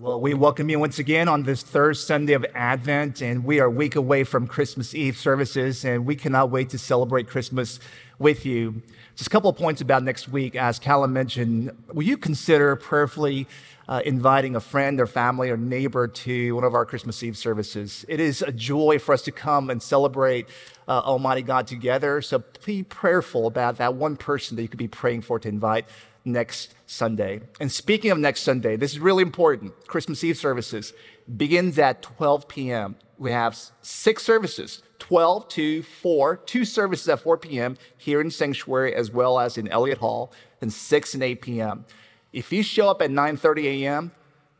Well, we welcome you once again on this third Sunday of Advent, and we are a week away from Christmas Eve services, and we cannot wait to celebrate Christmas with you. Just a couple of points about next week. As Callum mentioned, will you consider prayerfully uh, inviting a friend or family or neighbor to one of our Christmas Eve services? It is a joy for us to come and celebrate uh, Almighty God together. So be prayerful about that one person that you could be praying for to invite next Sunday. And speaking of next Sunday, this is really important. Christmas Eve services begins at 12 p.m. We have six services 12 to 4, two services at 4 p.m. here in Sanctuary as well as in Elliott Hall, and 6 and 8 p.m. If you show up at 9:30 a.m.,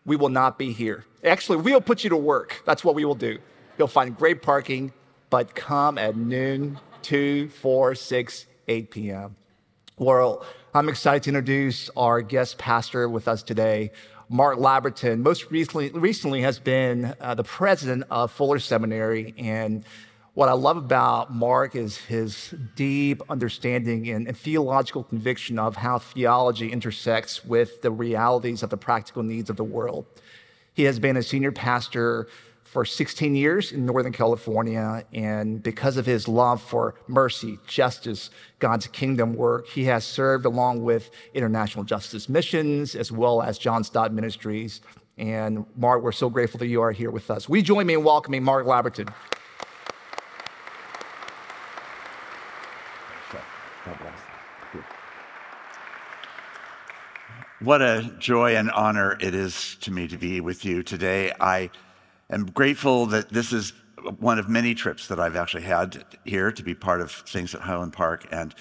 we will not be here. Actually, we'll put you to work. That's what we will do. You'll find great parking, but come at noon, 2, 4, 6, 8 p.m. Well, I'm excited to introduce our guest pastor with us today, Mark Labberton. Most recently, recently has been uh, the president of Fuller Seminary. And what I love about Mark is his deep understanding and, and theological conviction of how theology intersects with the realities of the practical needs of the world. He has been a senior pastor for 16 years in Northern California. And because of his love for mercy, justice, God's kingdom work, he has served along with International Justice Missions as well as John Stott Ministries. And Mark, we're so grateful that you are here with us. We join me in welcoming Mark Labberton. What a joy and honor it is to me to be with you today. I am grateful that this is one of many trips that I've actually had here to be part of things at Highland Park. And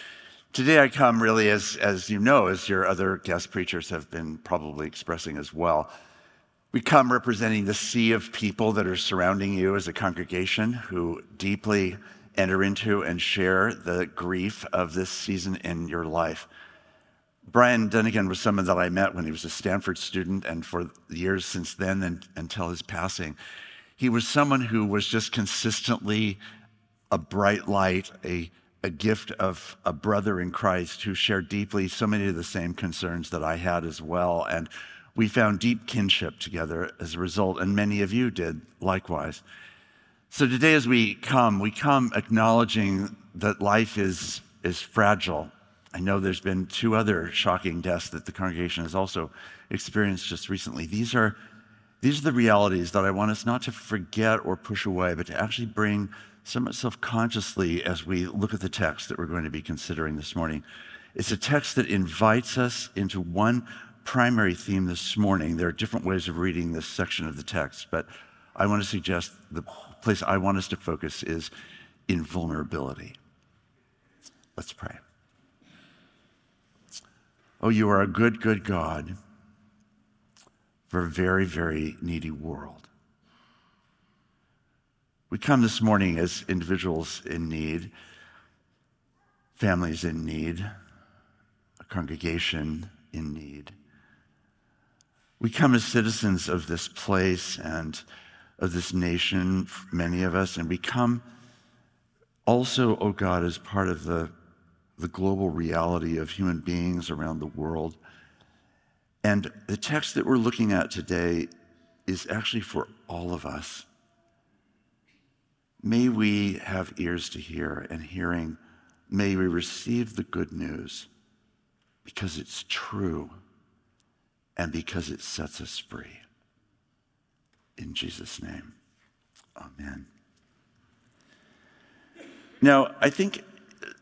today I come really, as, as you know, as your other guest preachers have been probably expressing as well. We come representing the sea of people that are surrounding you as a congregation who deeply enter into and share the grief of this season in your life. Bryan Dunagan was someone that I met when he was a Stanford student, and for years since then and, until his passing, he was someone who was just consistently a bright light, a, a gift of a brother in Christ who shared deeply so many of the same concerns that I had as well. And we found deep kinship together as a result, and many of you did likewise. So today, as we come, we come acknowledging that life is, is fragile I know there's been two other shocking deaths that the congregation has also experienced just recently. These are, these are the realities that I want us not to forget or push away, but to actually bring somewhat self consciously as we look at the text that we're going to be considering this morning. It's a text that invites us into one primary theme this morning. There are different ways of reading this section of the text, but I want to suggest the place I want us to focus is in vulnerability. Let's pray. Oh, you are a good, good God for a very, very needy world. We come this morning as individuals in need, families in need, a congregation in need. We come as citizens of this place and of this nation, many of us, and we come also, oh God, as part of the the global reality of human beings around the world. And the text that we're looking at today is actually for all of us. May we have ears to hear, and hearing, may we receive the good news because it's true and because it sets us free. In Jesus' name, amen. Now, I think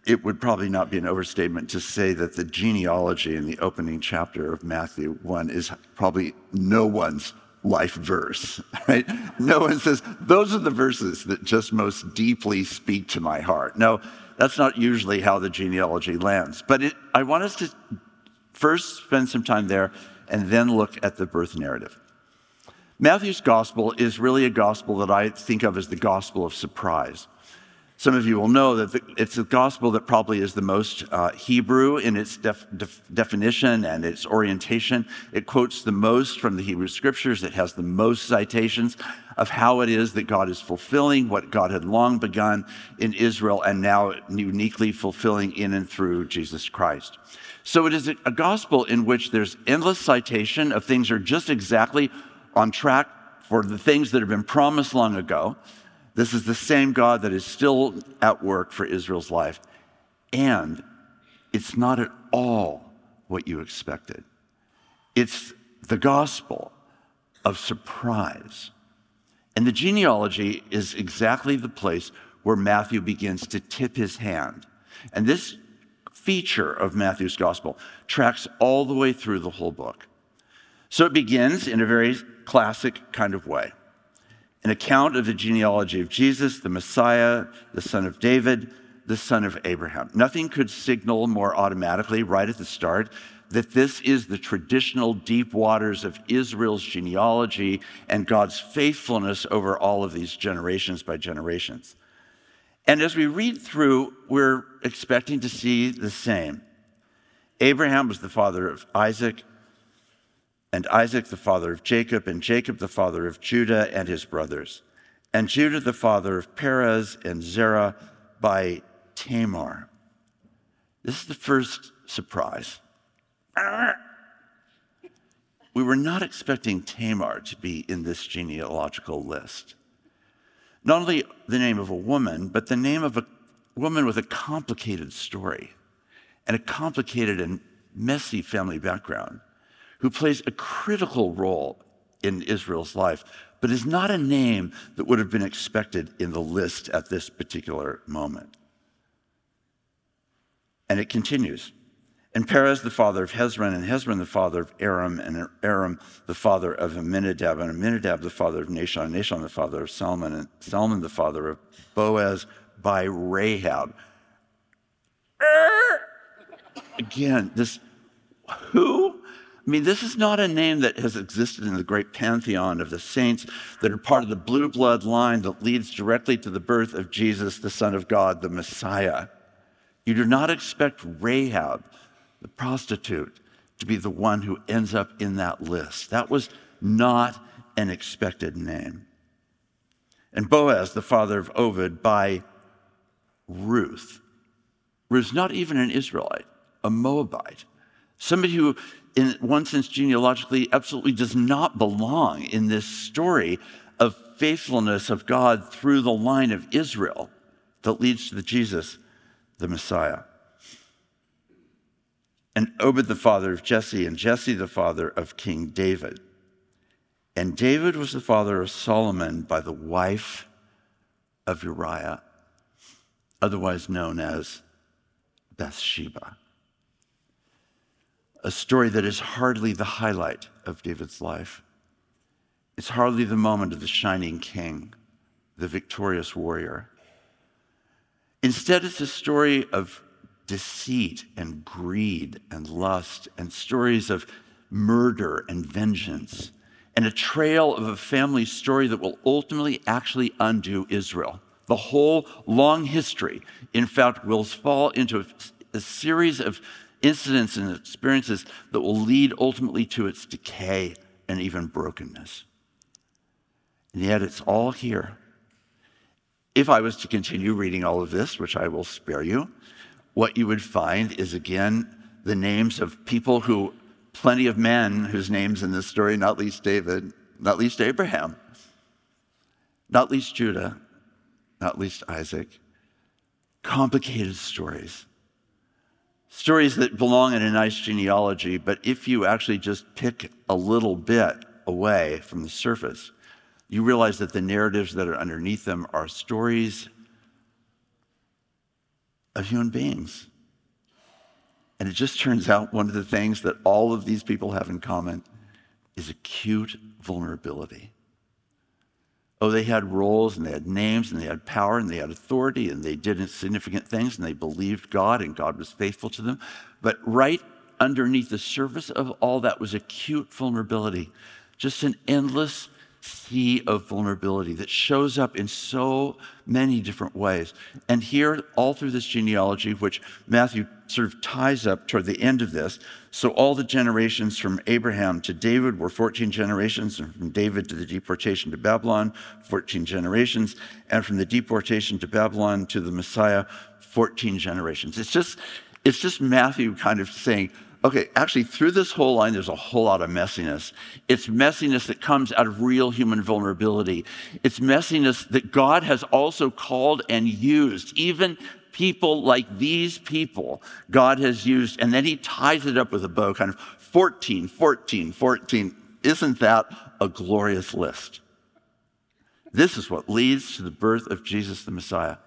it would probably not be an overstatement to say that the genealogy in the opening chapter of Matthew 1 is probably no one's life verse, right? No one says, those are the verses that just most deeply speak to my heart. No, that's not usually how the genealogy lands. But it, I want us to first spend some time there and then look at the birth narrative. Matthew's gospel is really a gospel that I think of as the gospel of surprise. Some of you will know that it's a gospel that probably is the most uh, Hebrew in its def- def- definition and its orientation. It quotes the most from the Hebrew scriptures. It has the most citations of how it is that God is fulfilling what God had long begun in Israel and now uniquely fulfilling in and through Jesus Christ. So it is a gospel in which there's endless citation of things that are just exactly on track for the things that have been promised long ago. This is the same God that is still at work for Israel's life. And it's not at all what you expected. It's the gospel of surprise. And the genealogy is exactly the place where Matthew begins to tip his hand. And this feature of Matthew's gospel tracks all the way through the whole book. So it begins in a very classic kind of way an account of the genealogy of Jesus, the Messiah, the son of David, the son of Abraham. Nothing could signal more automatically right at the start that this is the traditional deep waters of Israel's genealogy and God's faithfulness over all of these generations by generations. And as we read through, we're expecting to see the same. Abraham was the father of Isaac, and Isaac the father of Jacob, and Jacob the father of Judah and his brothers, and Judah the father of Perez and Zerah by Tamar. This is the first surprise. We were not expecting Tamar to be in this genealogical list. Not only the name of a woman, but the name of a woman with a complicated story and a complicated and messy family background who plays a critical role in Israel's life, but is not a name that would have been expected in the list at this particular moment. And it continues. And Perez, the father of Hezron, and Hezron, the father of Aram, and Aram, the father of Amminadab, and Amminadab, the father of Nahshon, and Nahshon, the father of Salmon, and Salmon, the father of Boaz by Rahab. Again, this who? I mean, this is not a name that has existed in the great pantheon of the saints that are part of the blue blood line that leads directly to the birth of Jesus, the Son of God, the Messiah. You do not expect Rahab, the prostitute, to be the one who ends up in that list. That was not an expected name. And Boaz, the father of Obed, by Ruth. Ruth's not even an Israelite, a Moabite. Somebody who, in one sense, genealogically, absolutely does not belong in this story of faithfulness of God through the line of Israel that leads to the Jesus the Messiah. And Obed the father of Jesse, and Jesse the father of King David. And David was the father of Solomon by the wife of Uriah, otherwise known as Bathsheba. A story that is hardly the highlight of David's life. It's hardly the moment of the shining king, the victorious warrior. Instead, it's a story of deceit and greed and lust and stories of murder and vengeance and a trail of a family story that will ultimately actually undo Israel. The whole long history, in fact, will fall into a, series of incidents and experiences that will lead ultimately to its decay and even brokenness. And yet, it's all here if I was to continue reading all of this, which I will spare you, what you would find is again the names of people who, plenty of men whose names in this story, not least David, not least Abraham, not least Judah, not least Isaac. Complicated stories. Stories that belong in a nice genealogy, but if you actually just pick a little bit away from the surface, you realize that the narratives that are underneath them are stories of human beings. And it just turns out one of the things that all of these people have in common is acute vulnerability. Oh, they had roles and they had names and they had power and they had authority and they did significant things and they believed God and God was faithful to them. But right underneath the surface of all that was acute vulnerability, just an endless sea of vulnerability that shows up in so many different ways. And here, all through this genealogy, which Matthew sort of ties up toward the end of this, so all the generations from Abraham to David were 14 generations, and from David to the deportation to Babylon, 14 generations, and from the deportation to Babylon to the Messiah, 14 generations. It's just, it's just Matthew kind of saying, okay, actually, through this whole line, there's a whole lot of messiness. It's messiness that comes out of real human vulnerability. It's messiness that God has also called and used. Even people like these people, God has used, and then he ties it up with a bow, kind of 14, 14, 14. Isn't that a glorious list? This is what leads to the birth of Jesus the Messiah.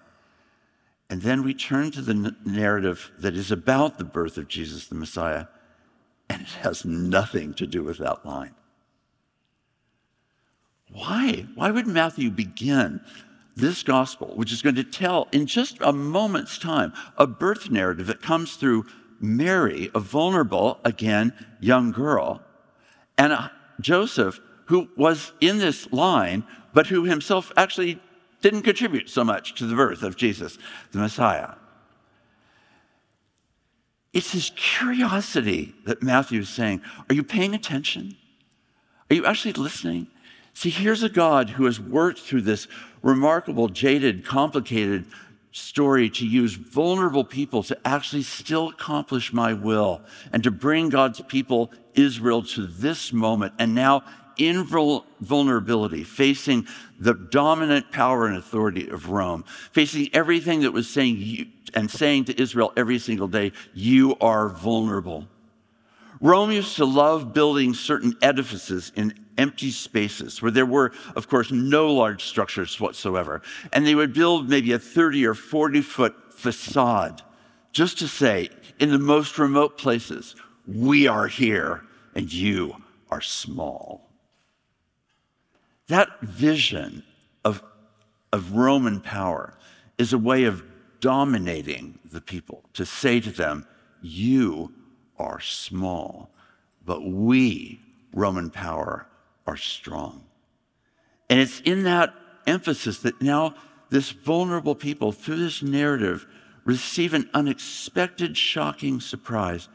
And then we turn to the narrative that is about the birth of Jesus the Messiah, and it has nothing to do with that line. Why? Why would Matthew begin this gospel, which is going to tell in just a moment's time a birth narrative that comes through Mary, a vulnerable, again, young girl, and uh, Joseph, who was in this line, but who himself actually didn't contribute so much to the birth of Jesus, the Messiah. It's his curiosity that Matthew is saying. Are you paying attention? Are you actually listening? See, here's a God who has worked through this remarkable, jaded, complicated story to use vulnerable people to actually still accomplish my will and to bring God's people, Israel, to this moment. And now in vulnerability, facing the dominant power and authority of Rome, facing everything that was saying you, and saying to Israel every single day, you are vulnerable. Rome used to love building certain edifices in empty spaces where there were, of course, no large structures whatsoever. And they would build maybe a 30 or 40 foot facade just to say, in the most remote places, we are here and you are small. That vision of, of Roman power is a way of dominating the people, to say to them, You are small, but we, Roman power, are strong. And it's in that emphasis that now this vulnerable people, through this narrative, receive an unexpected, shocking surprise.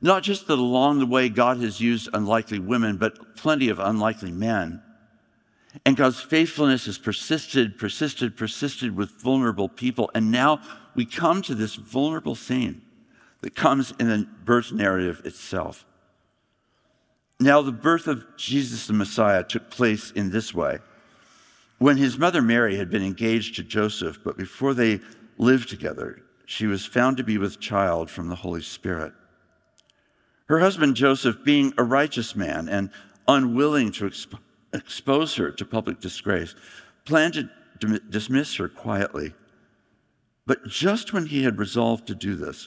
Not just that along the way God has used unlikely women, but plenty of unlikely men. And God's faithfulness has persisted, persisted, persisted with vulnerable people. And now we come to this vulnerable scene that comes in the birth narrative itself. Now, the birth of Jesus the Messiah took place in this way. When his mother Mary had been engaged to Joseph, but before they lived together, she was found to be with child from the Holy Spirit. Her husband Joseph, being a righteous man and unwilling to exp- expose her to public disgrace, planned to dismiss her quietly. But just when he had resolved to do this,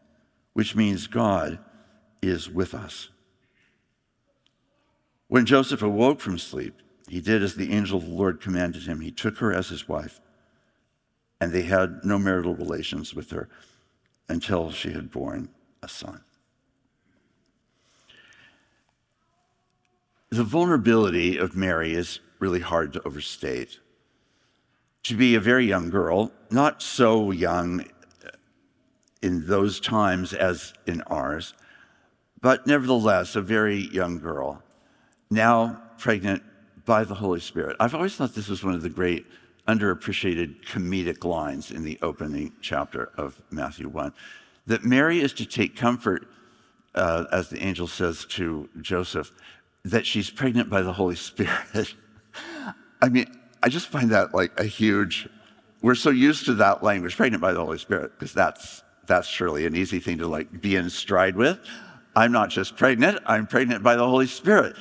which means God is with us. When Joseph awoke from sleep, he did as the angel of the Lord commanded him. He took her as his wife, and they had no marital relations with her until she had borne a son. The vulnerability of Mary is really hard to overstate. To be a very young girl, not so young in those times as in ours, but nevertheless a very young girl, now pregnant by the Holy Spirit. I've always thought this was one of the great underappreciated comedic lines in the opening chapter of Matthew 1 that Mary is to take comfort, uh, as the angel says to Joseph, that she's pregnant by the Holy Spirit. I mean, I just find that like a huge, we're so used to that language, pregnant by the Holy Spirit, because that's, that's surely an easy thing to like be in stride with. I'm not just pregnant, I'm pregnant by the Holy Spirit.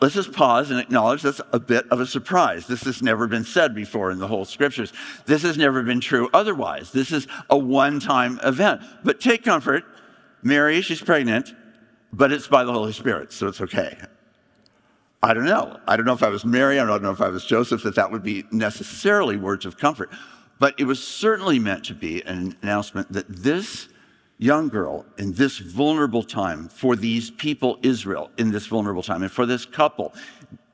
Let's just pause and acknowledge that's a bit of a surprise. This has never been said before in the whole scriptures. This has never been true otherwise. This is a one time event. But take comfort. Mary, she's pregnant but it's by the Holy Spirit, so it's okay. I don't know. I don't know if I was Mary, I don't know if I was Joseph, that that would be necessarily words of comfort. But it was certainly meant to be an announcement that this young girl in this vulnerable time, for these people, Israel, in this vulnerable time, and for this couple,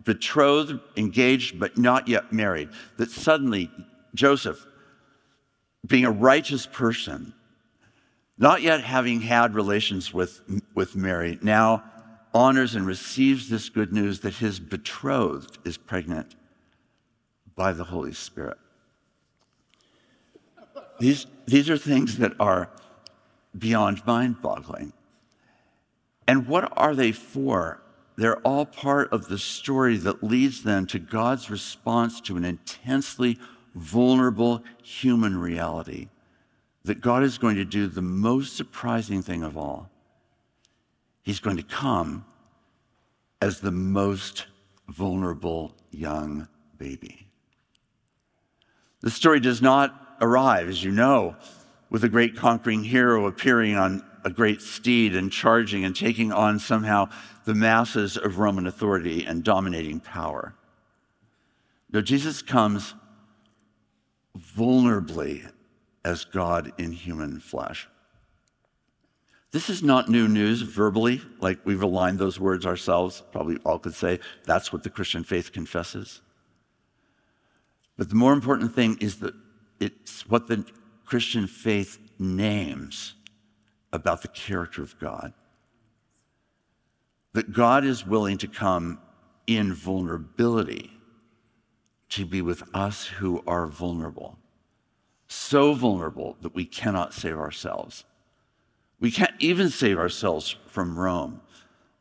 betrothed, engaged, but not yet married, that suddenly Joseph, being a righteous person, not yet having had relations with, with Mary, now honors and receives this good news that his betrothed is pregnant by the Holy Spirit. These, these are things that are beyond mind boggling. And what are they for? They're all part of the story that leads them to God's response to an intensely vulnerable human reality that God is going to do the most surprising thing of all. He's going to come as the most vulnerable young baby. The story does not arrive, as you know, with a great conquering hero appearing on a great steed and charging and taking on somehow the masses of Roman authority and dominating power. No, Jesus comes vulnerably as God in human flesh. This is not new news verbally, like we've aligned those words ourselves. Probably all could say that's what the Christian faith confesses. But the more important thing is that it's what the Christian faith names about the character of God. That God is willing to come in vulnerability to be with us who are vulnerable. So vulnerable that we cannot save ourselves. We can't even save ourselves from Rome,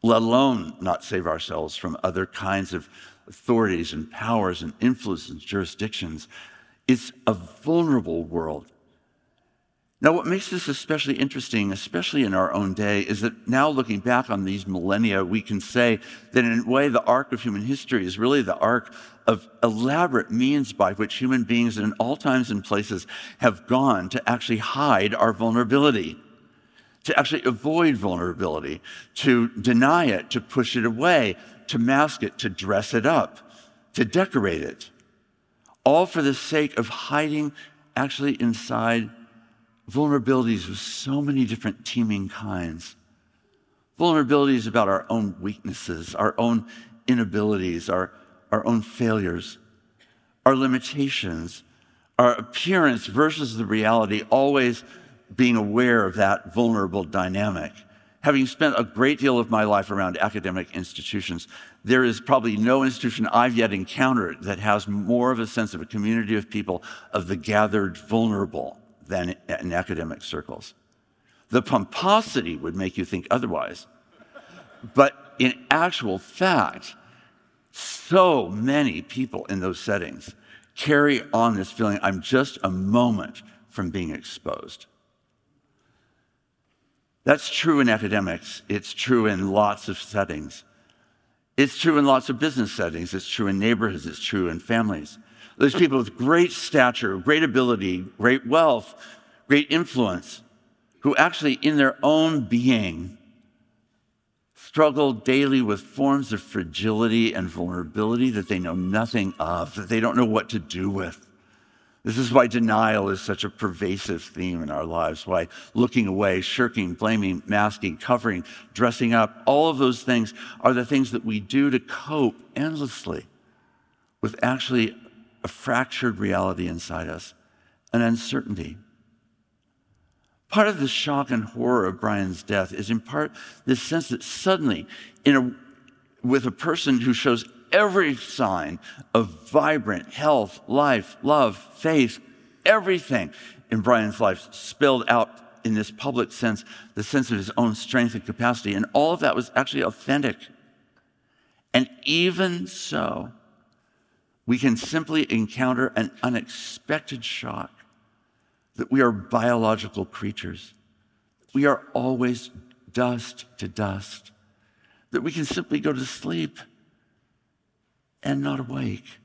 let alone not save ourselves from other kinds of authorities and powers and influences and jurisdictions. It's a vulnerable world. Now, what makes this especially interesting, especially in our own day, is that now looking back on these millennia, we can say that in a way, the arc of human history is really the arc of elaborate means by which human beings in all times and places have gone to actually hide our vulnerability, to actually avoid vulnerability, to deny it, to push it away, to mask it, to dress it up, to decorate it, all for the sake of hiding actually inside vulnerabilities of so many different teeming kinds. Vulnerabilities about our own weaknesses, our own inabilities, our, our own failures, our limitations, our appearance versus the reality, always being aware of that vulnerable dynamic. Having spent a great deal of my life around academic institutions, there is probably no institution I've yet encountered that has more of a sense of a community of people of the gathered vulnerable than in academic circles. The pomposity would make you think otherwise. But in actual fact, so many people in those settings carry on this feeling I'm just a moment from being exposed. That's true in academics, it's true in lots of settings. It's true in lots of business settings, it's true in neighborhoods, it's true in families. There's people with great stature, great ability, great wealth, great influence, who actually, in their own being, struggle daily with forms of fragility and vulnerability that they know nothing of, that they don't know what to do with. This is why denial is such a pervasive theme in our lives, why looking away, shirking, blaming, masking, covering, dressing up, all of those things are the things that we do to cope endlessly with actually a fractured reality inside us, an uncertainty. Part of the shock and horror of Bryan's death is in part this sense that suddenly, in a, with a person who shows every sign of vibrant health, life, love, faith, everything in Bryan's life spilled out in this public sense, the sense of his own strength and capacity. And all of that was actually authentic. And even so, we can simply encounter an unexpected shock that we are biological creatures. We are always dust to dust. That we can simply go to sleep and not awake.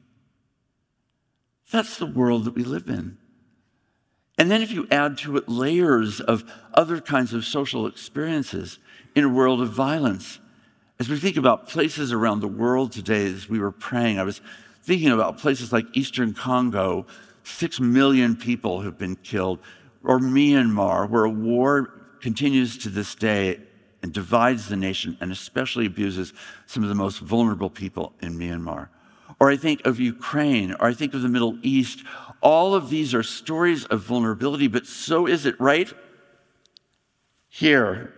That's the world that we live in. And then if you add to it layers of other kinds of social experiences in a world of violence, as we think about places around the world today, as we were praying, I was thinking about places like Eastern Congo, six million people have been killed, or Myanmar, where a war continues to this day and divides the nation and especially abuses some of the most vulnerable people in Myanmar. Or I think of Ukraine, or I think of the Middle East. All of these are stories of vulnerability, but so is it right here.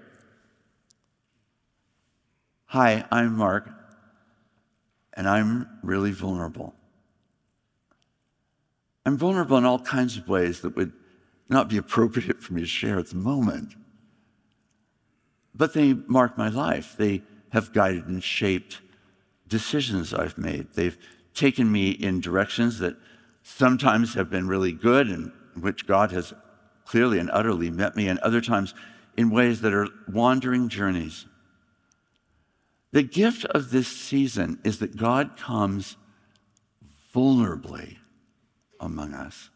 Hi, I'm Mark, and I'm really vulnerable. I'm vulnerable in all kinds of ways that would not be appropriate for me to share at the moment. But they mark my life. They have guided and shaped decisions I've made. They've taken me in directions that sometimes have been really good and which God has clearly and utterly met me, and other times in ways that are wandering journeys. The gift of this season is that God comes vulnerably among us.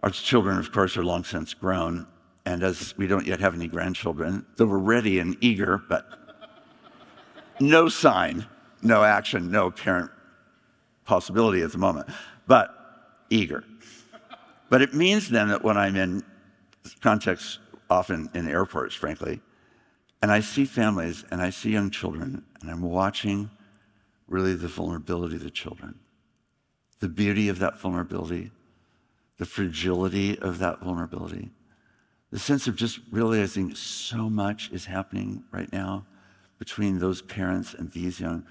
Our children, of course, are long since grown, and as we don't yet have any grandchildren, though we're ready and eager, but no sign, no action, no apparent possibility at the moment, but eager. But it means then that when I'm in contexts, often in airports, frankly, and I see families and I see young children, and I'm watching really the vulnerability of the children, the beauty of that vulnerability, the fragility of that vulnerability, the sense of just realizing so much is happening right now between those parents and these young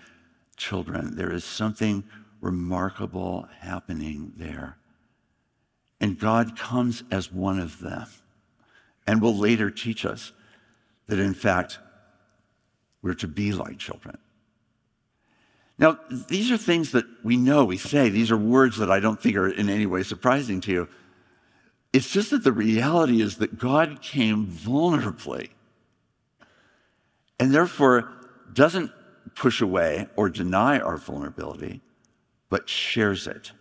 children. There is something remarkable happening there. And God comes as one of them and will later teach us that, in fact, we're to be like children. Now, these are things that we know, we say. These are words that I don't think are in any way surprising to you. It's just that the reality is that God came vulnerably and therefore doesn't push away or deny our vulnerability, but shares it,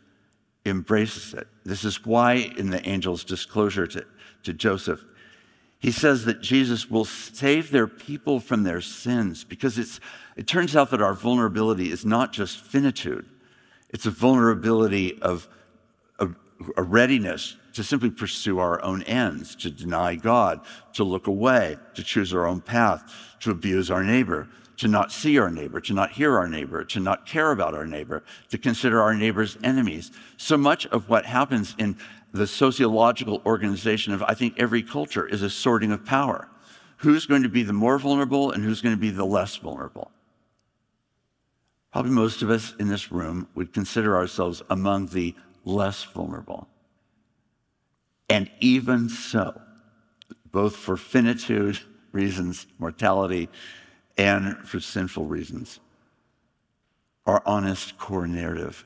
embraces it. This is why, in the angel's disclosure to, to Joseph, he says that Jesus will save their people from their sins because it's, it turns out that our vulnerability is not just finitude, it's a vulnerability of a, a readiness to simply pursue our own ends, to deny God, to look away, to choose our own path, to abuse our neighbor, to not see our neighbor, to not hear our neighbor, to not care about our neighbor, to consider our neighbors enemies. So much of what happens in the sociological organization of, I think, every culture is a sorting of power. Who's going to be the more vulnerable and who's going to be the less vulnerable? Probably most of us in this room would consider ourselves among the less vulnerable. And even so, both for finitude reasons, mortality, and for sinful reasons, our honest core narrative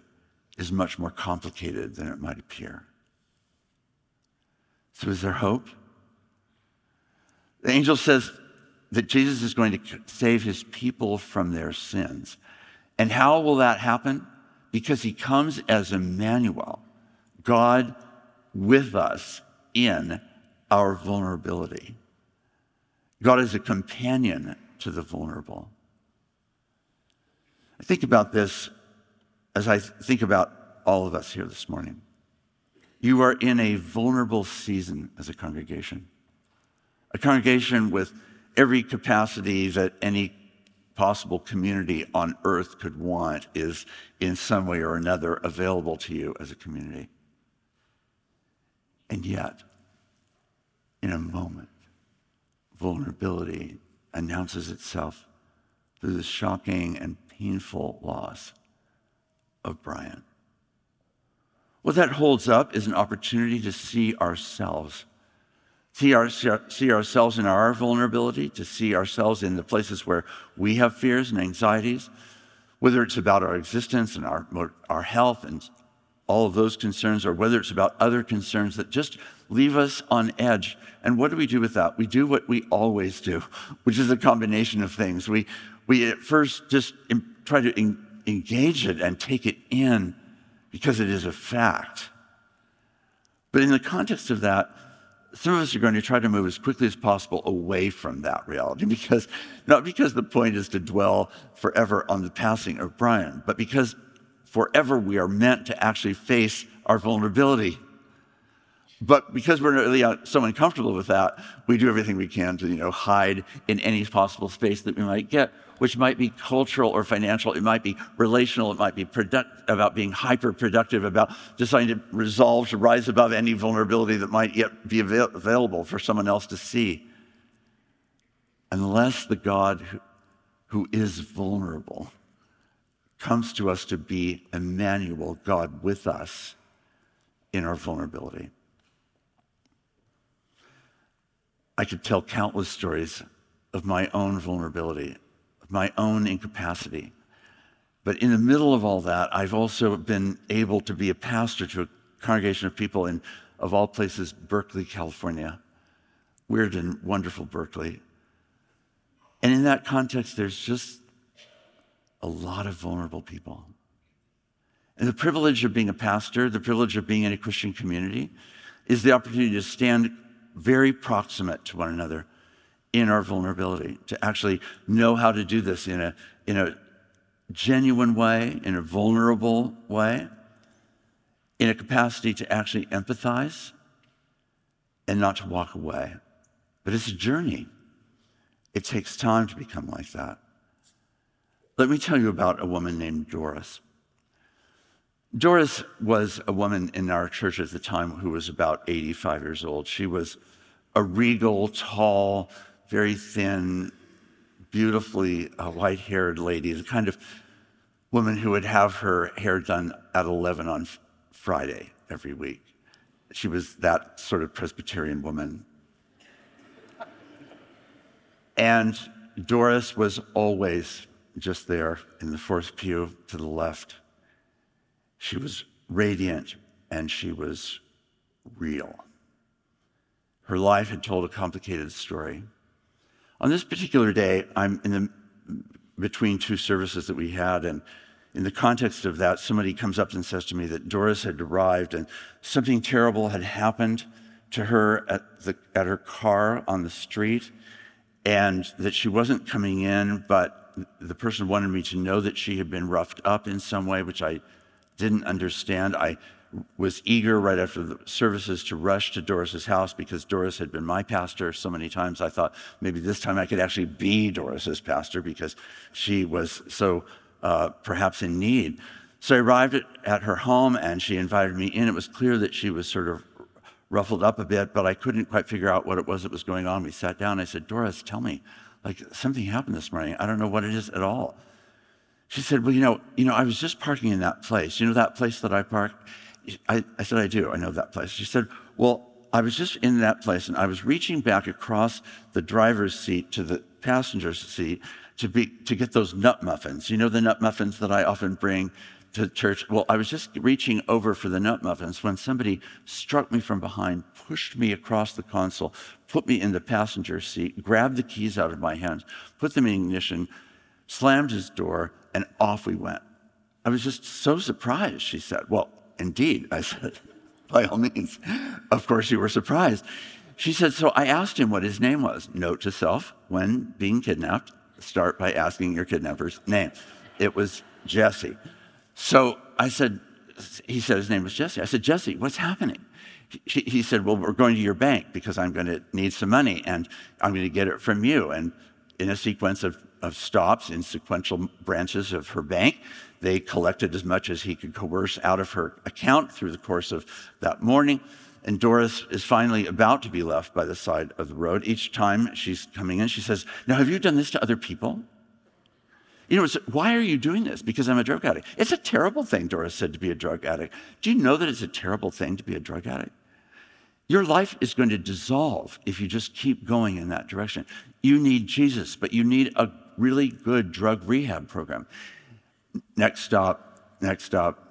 is much more complicated than it might appear. So, is there hope? The angel says that Jesus is going to save his people from their sins. And how will that happen? Because he comes as Emmanuel, God with us in our vulnerability. God is a companion to the vulnerable. I think about this as I think about all of us here this morning. You are in a vulnerable season as a congregation, a congregation with every capacity that any possible community on earth could want is in some way or another available to you as a community. And yet, in a moment, vulnerability announces itself through the shocking and painful loss of Bryan. What that holds up is an opportunity to see ourselves. See, our, see ourselves in our vulnerability, to see ourselves in the places where we have fears and anxieties, whether it's about our existence and our, our health and all of those concerns, or whether it's about other concerns that just leave us on edge. And what do we do with that? We do what we always do, which is a combination of things. We, we at first just try to engage it and take it in because it is a fact. But in the context of that, some of us are going to try to move as quickly as possible away from that reality because not because the point is to dwell forever on the passing of Bryan, but because forever we are meant to actually face our vulnerability. But because we're really uh, so uncomfortable with that, we do everything we can to, you know, hide in any possible space that we might get, which might be cultural or financial, it might be relational, it might be product, about being hyper productive, about deciding to resolve to rise above any vulnerability that might yet be avail- available for someone else to see. Unless the God who, who is vulnerable comes to us to be Emmanuel, God with us in our vulnerability. I could tell countless stories of my own vulnerability, of my own incapacity. But in the middle of all that, I've also been able to be a pastor to a congregation of people in, of all places, Berkeley, California. Weird and wonderful Berkeley. And in that context, there's just a lot of vulnerable people. And the privilege of being a pastor, the privilege of being in a Christian community, is the opportunity to stand very proximate to one another in our vulnerability, to actually know how to do this in a, in a genuine way, in a vulnerable way, in a capacity to actually empathize and not to walk away. But it's a journey. It takes time to become like that. Let me tell you about a woman named Doris. Doris was a woman in our church at the time who was about 85 years old. She was a regal, tall, very thin, beautifully uh, white haired lady, the kind of woman who would have her hair done at 11 on Friday every week. She was that sort of Presbyterian woman. And Doris was always just there in the fourth pew to the left. She was radiant and she was real. Her life had told a complicated story. On this particular day, I'm in the between two services that we had, and in the context of that, somebody comes up and says to me that Doris had arrived and something terrible had happened to her at, the, at her car on the street, and that she wasn't coming in, but the person wanted me to know that she had been roughed up in some way, which I didn't understand. I was eager right after the services to rush to Doris's house because Doris had been my pastor so many times. I thought maybe this time I could actually be Doris's pastor because she was so uh, perhaps in need. So I arrived at, at her home and she invited me in. It was clear that she was sort of ruffled up a bit, but I couldn't quite figure out what it was that was going on. We sat down. I said, Doris, tell me, like something happened this morning. I don't know what it is at all. She said, Well, you know, you know, I was just parking in that place. You know that place that I parked? I, I said, I do. I know that place. She said, Well, I was just in that place and I was reaching back across the driver's seat to the passenger's seat to, be, to get those nut muffins. You know the nut muffins that I often bring to church? Well, I was just reaching over for the nut muffins when somebody struck me from behind, pushed me across the console, put me in the passenger seat, grabbed the keys out of my hands, put them in ignition, slammed his door, and off we went. I was just so surprised, she said. Well, indeed, I said, by all means. Of course, you were surprised. She said, So I asked him what his name was. Note to self when being kidnapped, start by asking your kidnapper's name. It was Jesse. So I said, He said his name was Jesse. I said, Jesse, what's happening? He, said, Well, we're going to your bank because I'm going to need some money and I'm going to get it from you. And in a sequence of of stops in sequential branches of her bank. They collected as much as he could coerce out of her account through the course of that morning. And Doris is finally about to be left by the side of the road. Each time she's coming in, she says, Now, have you done this to other people? You know, why are you doing this? Because I'm a drug addict. It's a terrible thing, Doris said, to be a drug addict. Do you know that it's a terrible thing to be a drug addict? Your life is going to dissolve if you just keep going in that direction. You need Jesus, but you need a really good drug rehab program. Next stop, next stop.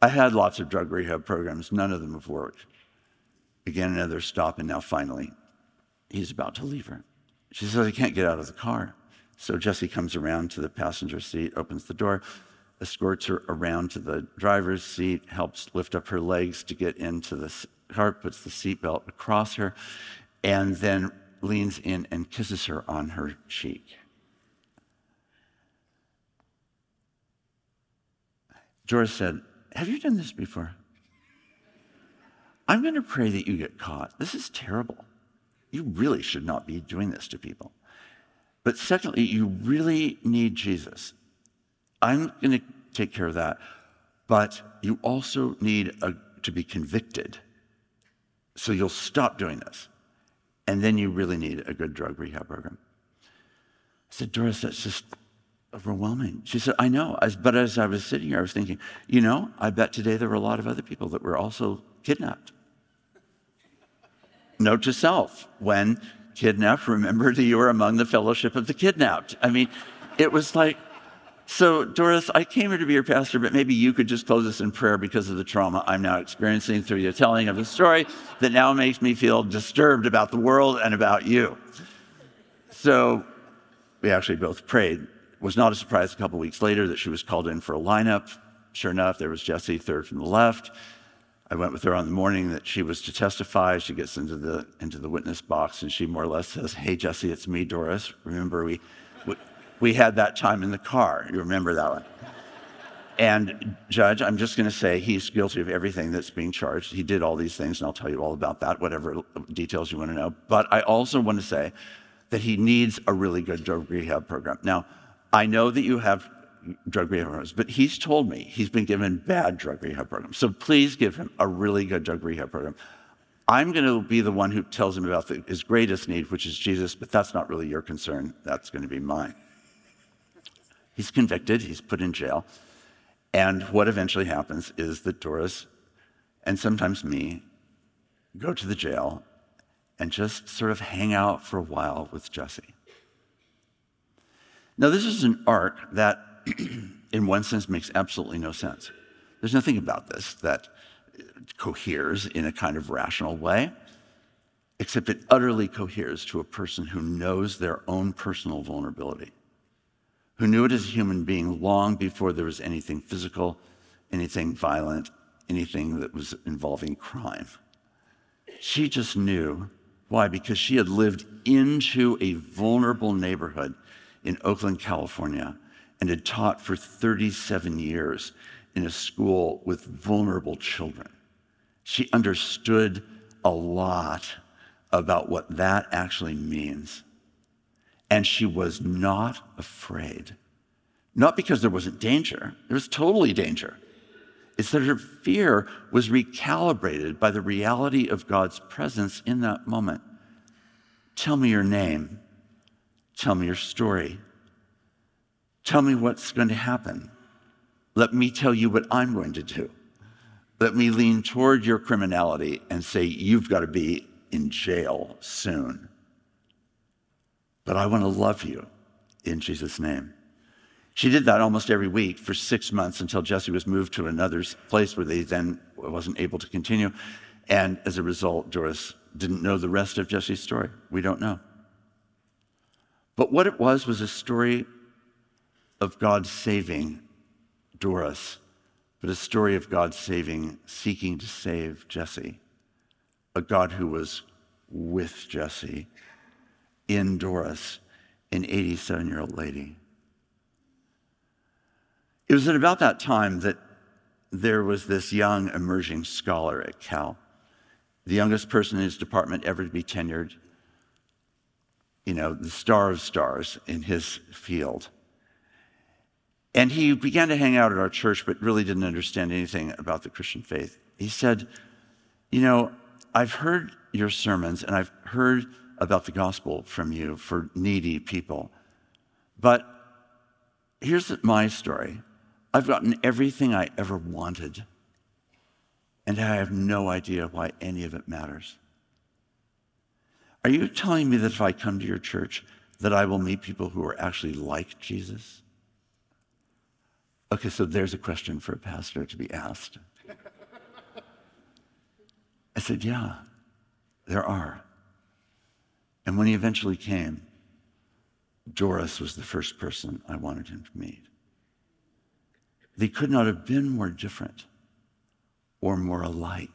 I had lots of drug rehab programs, none of them have worked. Again, another stop, and now finally, he's about to leave her. She says, I can't get out of the car. So Jesse comes around to the passenger seat, opens the door, escorts her around to the driver's seat, helps lift up her legs to get into the car, puts the seatbelt across her, and then leans in and kisses her on her cheek. Doris said, Have you done this before? I'm going to pray that you get caught. This is terrible. You really should not be doing this to people. But secondly, you really need Jesus. I'm going to take care of that. But you also need a, to be convicted. So you'll stop doing this. And then you really need a good drug rehab program. I said, Doris, that's just overwhelming. She said, I know. But as I was sitting here, I was thinking, you know, I bet today there were a lot of other people that were also kidnapped. Note to self when kidnapped, remember that you were among the fellowship of the kidnapped. I mean, it was like, so Doris, I came here to be your pastor, but maybe you could just close us in prayer because of the trauma I'm now experiencing through your telling of the story that now makes me feel disturbed about the world and about you. So we actually both prayed. It was not a surprise a couple weeks later that she was called in for a lineup. Sure enough, there was Jesse, third from the left. I went with her on the morning that she was to testify. She gets into the into the witness box and she more or less says, "Hey Jesse, it's me, Doris. Remember we we, we had that time in the car. You remember that one?" And judge, I'm just going to say he's guilty of everything that's being charged. He did all these things, and I'll tell you all about that, whatever details you want to know. But I also want to say that he needs a really good drug rehab program. Now, I know that you have drug rehab programs, but he's told me he's been given bad drug rehab programs. So please give him a really good drug rehab program. I'm going to be the one who tells him about the, his greatest need, which is Jesus, but that's not really your concern. That's going to be mine. He's convicted, he's put in jail. And what eventually happens is that Doris and sometimes me go to the jail and just sort of hang out for a while with Jesse. Now, this is an arc that, in one sense, makes absolutely no sense. There's nothing about this that coheres in a kind of rational way, except it utterly coheres to a person who knows their own personal vulnerability, who knew it as a human being long before there was anything physical, anything violent, anything that was involving crime. She just knew why? Because she had lived into a vulnerable neighborhood in Oakland, California, and had taught for 37 years in a school with vulnerable children. She understood a lot about what that actually means. And she was not afraid. Not because there wasn't danger, there was totally danger. It's that her fear was recalibrated by the reality of God's presence in that moment. Tell me your name. Tell me your story. Tell me what's going to happen. Let me tell you what I'm going to do. Let me lean toward your criminality and say, You've got to be in jail soon. But I want to love you in Jesus' name. She did that almost every week for six months until Jesse was moved to another place where they then wasn't able to continue. And as a result, Doris didn't know the rest of Jesse's story. We don't know. But what it was was a story of God saving Doris, but a story of God saving, seeking to save Jesse, a God who was with Jesse in Doris, an 87 year old lady. It was at about that time that there was this young emerging scholar at Cal, the youngest person in his department ever to be tenured, you know, the star of stars in his field. And he began to hang out at our church, but really didn't understand anything about the Christian faith. He said, You know, I've heard your sermons and I've heard about the gospel from you for needy people. But here's my story I've gotten everything I ever wanted, and I have no idea why any of it matters. Are you telling me that if I come to your church, that I will meet people who are actually like Jesus? Okay, so there's a question for a pastor to be asked. I said, Yeah, there are. And when he eventually came, Doris was the first person I wanted him to meet. They could not have been more different or more alike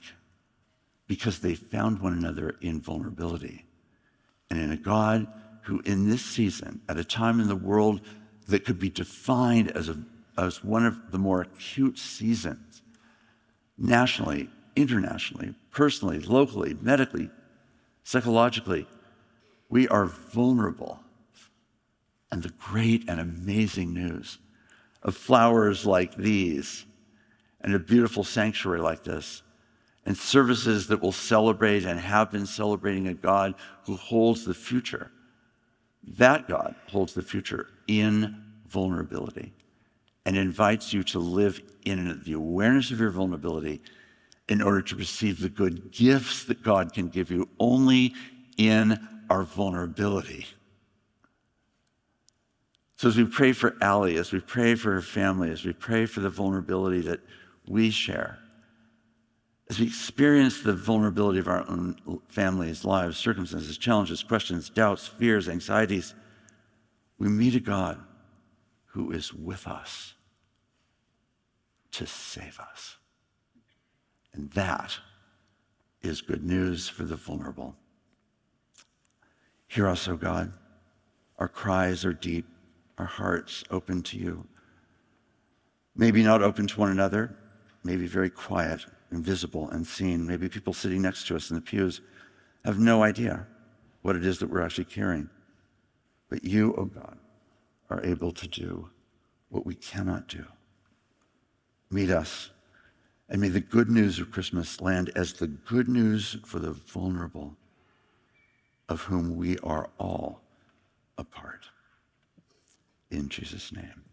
because they found one another in vulnerability and in a God who, in this season, at a time in the world that could be defined as, a, as one of the more acute seasons nationally internationally, personally, locally, medically, psychologically. We are vulnerable. And the great and amazing news of flowers like these and a beautiful sanctuary like this and services that will celebrate and have been celebrating a God who holds the future. That God holds the future in vulnerability and invites you to live in the awareness of your vulnerability in order to receive the good gifts that God can give you only in our vulnerability. So, as we pray for Allie, as we pray for her family, as we pray for the vulnerability that we share, as we experience the vulnerability of our own families, lives, circumstances, challenges, questions, doubts, fears, anxieties, we meet a God who is with us to save us. And that is good news for the vulnerable. Hear us, O God. Our cries are deep, our hearts open to you. Maybe not open to one another, maybe very quiet, invisible, unseen. Maybe people sitting next to us in the pews have no idea what it is that we're actually carrying. But you, O oh God, are able to do what we cannot do. Meet us, and may the good news of Christmas land as the good news for the vulnerable, of whom we are all a part. In Jesus' name.